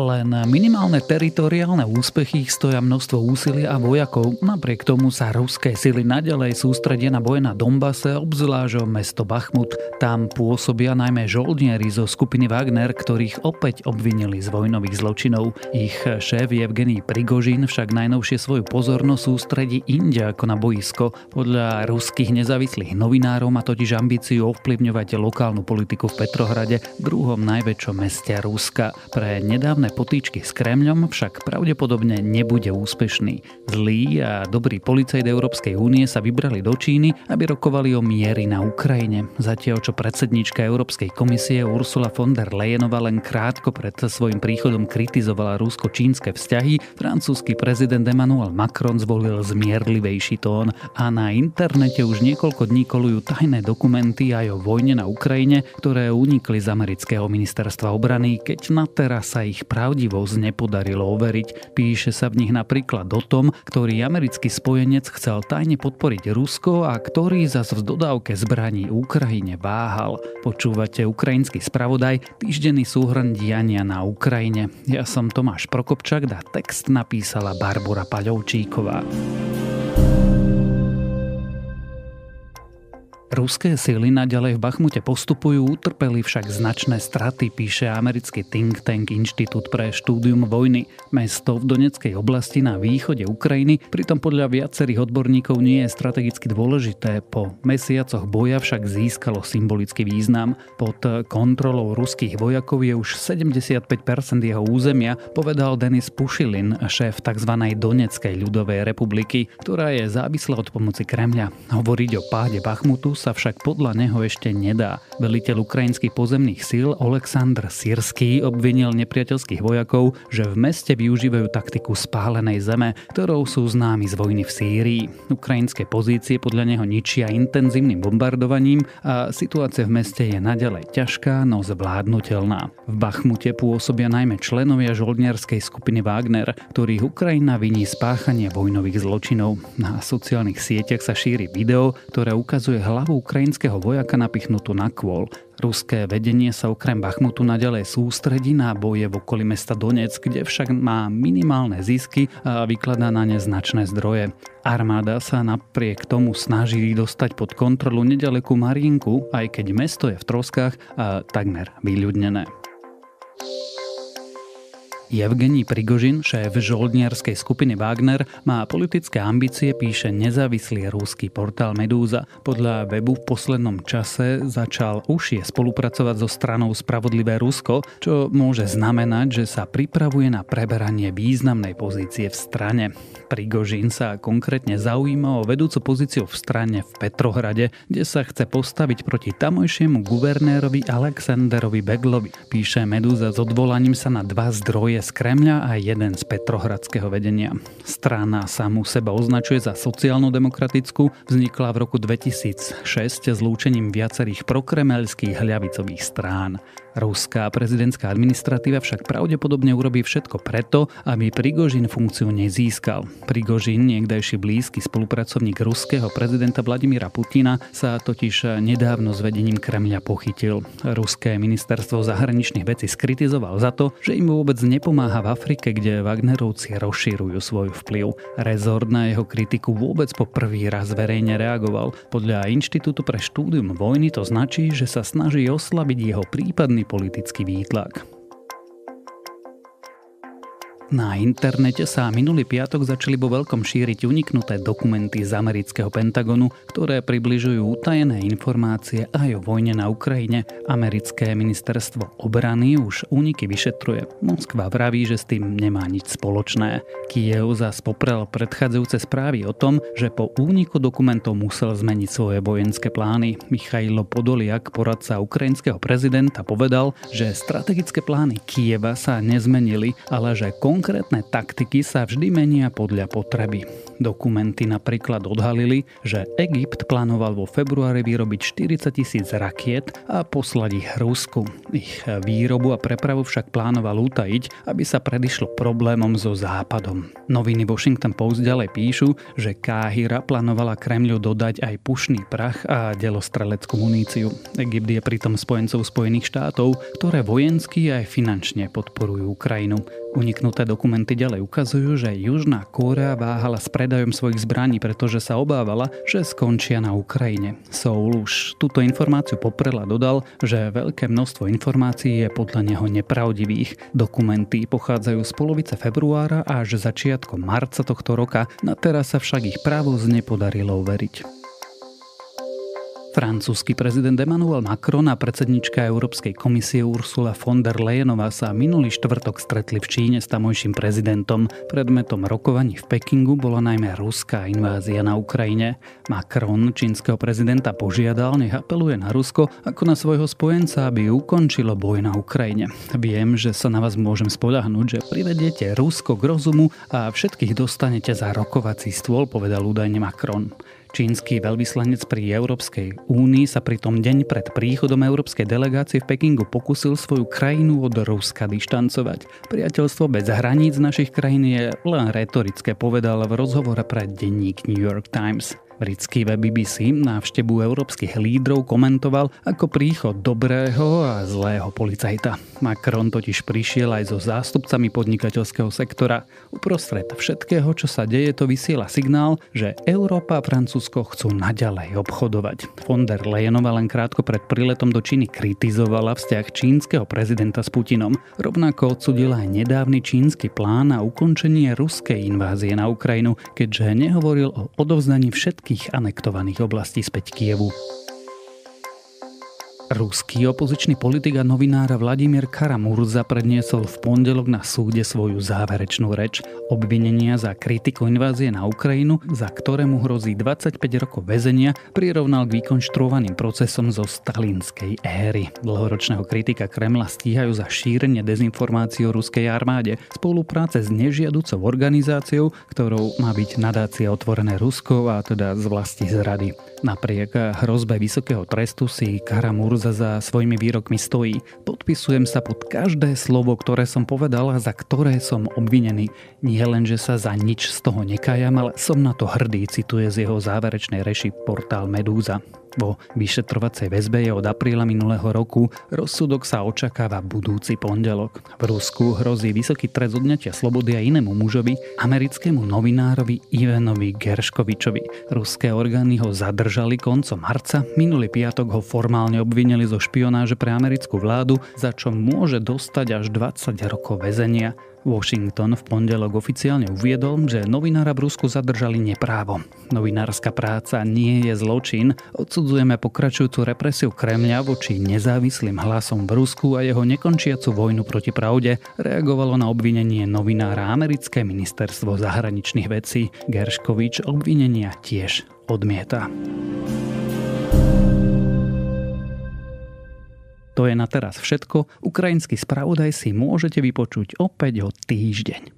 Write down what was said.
Len minimálne teritoriálne úspechy ich stoja množstvo úsilia a vojakov. Napriek tomu sa ruské sily nadalej sústredia na boje na Dombase, obzvlášť mesto Bachmut. Tam pôsobia najmä žoldnieri zo skupiny Wagner, ktorých opäť obvinili z vojnových zločinov. Ich šéf Evgeny Prigožin však najnovšie svoju pozornosť sústredí inde ako na boisko. Podľa ruských nezávislých novinárov má totiž ambíciu ovplyvňovať lokálnu politiku v Petrohrade, druhom najväčšom meste Ruska. Pre nedávne Potýčky s Kremľom však pravdepodobne nebude úspešný. Zlý a dobrý policajt Európskej únie sa vybrali do Číny, aby rokovali o miery na Ukrajine. Zatiaľ, čo predsednička Európskej komisie Ursula von der Leyenová len krátko pred svojim príchodom kritizovala rúsko-čínske vzťahy, francúzsky prezident Emmanuel Macron zvolil zmierlivejší tón a na internete už niekoľko dní kolujú tajné dokumenty aj o vojne na Ukrajine, ktoré unikli z amerického ministerstva obrany, keď na teraz sa ich pravdivosť nepodarilo overiť. Píše sa v nich napríklad o tom, ktorý americký spojenec chcel tajne podporiť Rusko a ktorý zas v dodávke zbraní Ukrajine váhal. Počúvate ukrajinský spravodaj, týždenný súhrn diania na Ukrajine. Ja som Tomáš Prokopčak a text napísala Barbara Paľovčíková. Ruské síly naďalej v Bachmute postupujú, utrpeli však značné straty, píše americký think tank Inštitút pre štúdium vojny. Mesto v Doneckej oblasti na východe Ukrajiny pritom podľa viacerých odborníkov nie je strategicky dôležité. Po mesiacoch boja však získalo symbolický význam. Pod kontrolou ruských vojakov je už 75% jeho územia, povedal Denis Pušilin, šéf tzv. Doneckej ľudovej republiky, ktorá je závislá od pomoci Kremľa. Hovoriť o páde Bachmutu sa však podľa neho ešte nedá. Veliteľ ukrajinských pozemných síl Oleksandr Sirský obvinil nepriateľských vojakov, že v meste využívajú taktiku spálenej zeme, ktorou sú známi z vojny v Sýrii. Ukrajinské pozície podľa neho ničia intenzívnym bombardovaním a situácia v meste je naďalej ťažká, no zvládnutelná. V Bachmute pôsobia najmä členovia žoldniarskej skupiny Wagner, ktorých Ukrajina viní spáchanie vojnových zločinov. Na sociálnych sieťach sa šíri video, ktoré ukazuje hlavu hlavu ukrajinského vojaka napichnutú na kôl. Ruské vedenie sa okrem Bachmutu naďalej sústredí na boje v okolí mesta Donec, kde však má minimálne zisky a vykladá na ne značné zdroje. Armáda sa napriek tomu snaží dostať pod kontrolu nedalekú Marinku, aj keď mesto je v troskách a takmer vyľudnené. Evgení Prigožin, šéf žoldniarskej skupiny Wagner, má politické ambície, píše nezávislý rúsky portál Medúza. Podľa webu v poslednom čase začal užšie spolupracovať so stranou Spravodlivé Rusko, čo môže znamenať, že sa pripravuje na preberanie významnej pozície v strane. Prigožin sa konkrétne zaujíma o vedúcu pozíciu v strane v Petrohrade, kde sa chce postaviť proti tamojšiemu guvernérovi Alexanderovi Beglovi. Píše Medúza s odvolaním sa na dva zdroje z Kremľa a jeden z petrohradského vedenia. Strana samu seba označuje za sociálno-demokratickú, vznikla v roku 2006 zlúčením viacerých prokremelských hľavicových strán. Ruská prezidentská administratíva však pravdepodobne urobí všetko preto, aby Prigožin funkciu nezískal. Prigožin, niekdajší blízky spolupracovník ruského prezidenta Vladimíra Putina, sa totiž nedávno s vedením Kremľa pochytil. Ruské ministerstvo zahraničných vecí skritizoval za to, že im vôbec nepomáha v Afrike, kde Wagnerovci rozširujú svoj vplyv. Rezort na jeho kritiku vôbec po prvý raz verejne reagoval. Podľa Inštitútu pre štúdium vojny to značí, že sa snaží oslabiť jeho prípadný politický výtlak. Na internete sa minulý piatok začali vo veľkom šíriť uniknuté dokumenty z amerického Pentagonu, ktoré približujú utajené informácie aj o vojne na Ukrajine. Americké ministerstvo obrany už úniky vyšetruje. Moskva vraví, že s tým nemá nič spoločné. Kiev zas poprel predchádzajúce správy o tom, že po úniku dokumentov musel zmeniť svoje vojenské plány. Michailo Podoliak, poradca ukrajinského prezidenta, povedal, že strategické plány Kieva sa nezmenili, ale že kon Konkrétne taktiky sa vždy menia podľa potreby. Dokumenty napríklad odhalili, že Egypt plánoval vo februári vyrobiť 40 tisíc rakiet a poslať ich Rusku. Ich výrobu a prepravu však plánoval utajiť, aby sa predišlo problémom so Západom. Noviny Washington Post ďalej píšu, že Káhira plánovala Kremľu dodať aj pušný prach a delostreleckú muníciu. Egypt je pritom spojencov Spojených štátov, ktoré vojensky aj finančne podporujú Ukrajinu. Uniknuté dokumenty ďalej ukazujú, že Južná Kórea váhala s predajom svojich zbraní, pretože sa obávala, že skončia na Ukrajine. Soul už túto informáciu poprela dodal, že veľké množstvo informácií je podľa neho nepravdivých. Dokumenty pochádzajú z polovice februára až začiatkom marca tohto roka, na teraz sa však ich právo nepodarilo uveriť. Francúzsky prezident Emmanuel Macron a predsednička Európskej komisie Ursula von der Leyenová sa minulý štvrtok stretli v Číne s tamojším prezidentom. Predmetom rokovaní v Pekingu bola najmä ruská invázia na Ukrajine. Macron čínskeho prezidenta požiadal, nech apeluje na Rusko ako na svojho spojenca, aby ukončilo boj na Ukrajine. Viem, že sa na vás môžem spolahnúť, že privediete Rusko k rozumu a všetkých dostanete za rokovací stôl, povedal údajne Macron. Čínsky veľvyslanec pri Európskej únii sa pri tom deň pred príchodom európskej delegácie v Pekingu pokusil svoju krajinu od Ruska dištancovať. Priateľstvo bez hraníc našich krajín je len retorické, povedal v rozhovore pre denník New York Times. Britský web BBC návštevu európskych lídrov komentoval ako príchod dobrého a zlého policajta. Macron totiž prišiel aj so zástupcami podnikateľského sektora. Uprostred všetkého, čo sa deje, to vysiela signál, že Európa a Francúzsko chcú naďalej obchodovať. Von der Leyenová len krátko pred príletom do Číny kritizovala vzťah čínskeho prezidenta s Putinom. Rovnako odsudila aj nedávny čínsky plán na ukončenie ruskej invázie na Ukrajinu, keďže nehovoril o odovzdaní všetkých všetkých anektovaných oblastí späť Kievu. Ruský opozičný politik a novinár Vladimír Karamurza predniesol v pondelok na súde svoju záverečnú reč. Obvinenia za kritiku invázie na Ukrajinu, za ktoré hrozí 25 rokov väzenia, prirovnal k vykonštruovaným procesom zo stalinskej éry. Dlhoročného kritika Kremla stíhajú za šírenie dezinformácií o ruskej armáde, spolupráce s nežiaducou organizáciou, ktorou má byť nadácia otvorené Rusko a teda z vlasti zrady. Napriek hrozbe vysokého trestu si Karamurza za svojimi výrokmi stojí. Podpisujem sa pod každé slovo, ktoré som povedal a za ktoré som obvinený. Nie len, že sa za nič z toho nekájam, ale som na to hrdý, cituje z jeho záverečnej reši portál Medúza. Vo vyšetrovacej väzbe je od apríla minulého roku. Rozsudok sa očakáva budúci pondelok. V Rusku hrozí vysoký trest odňatia slobody a inému mužovi, americkému novinárovi Ivanovi Gerškovičovi. Ruské orgány ho zadržali koncom marca. Minulý piatok ho formálne obvinili zo špionáže pre americkú vládu, za čo môže dostať až 20 rokov väzenia. Washington v pondelok oficiálne uviedol, že novinára v Rusku zadržali neprávo. Novinárska práca nie je zločin. Odsudzujeme pokračujúcu represiu Kremľa voči nezávislým hlasom v Rusku a jeho nekončiacu vojnu proti pravde reagovalo na obvinenie novinára americké ministerstvo zahraničných vecí. Gerškovič obvinenia tiež odmieta. To je na teraz všetko. Ukrajinský spravodaj si môžete vypočuť opäť o týždeň.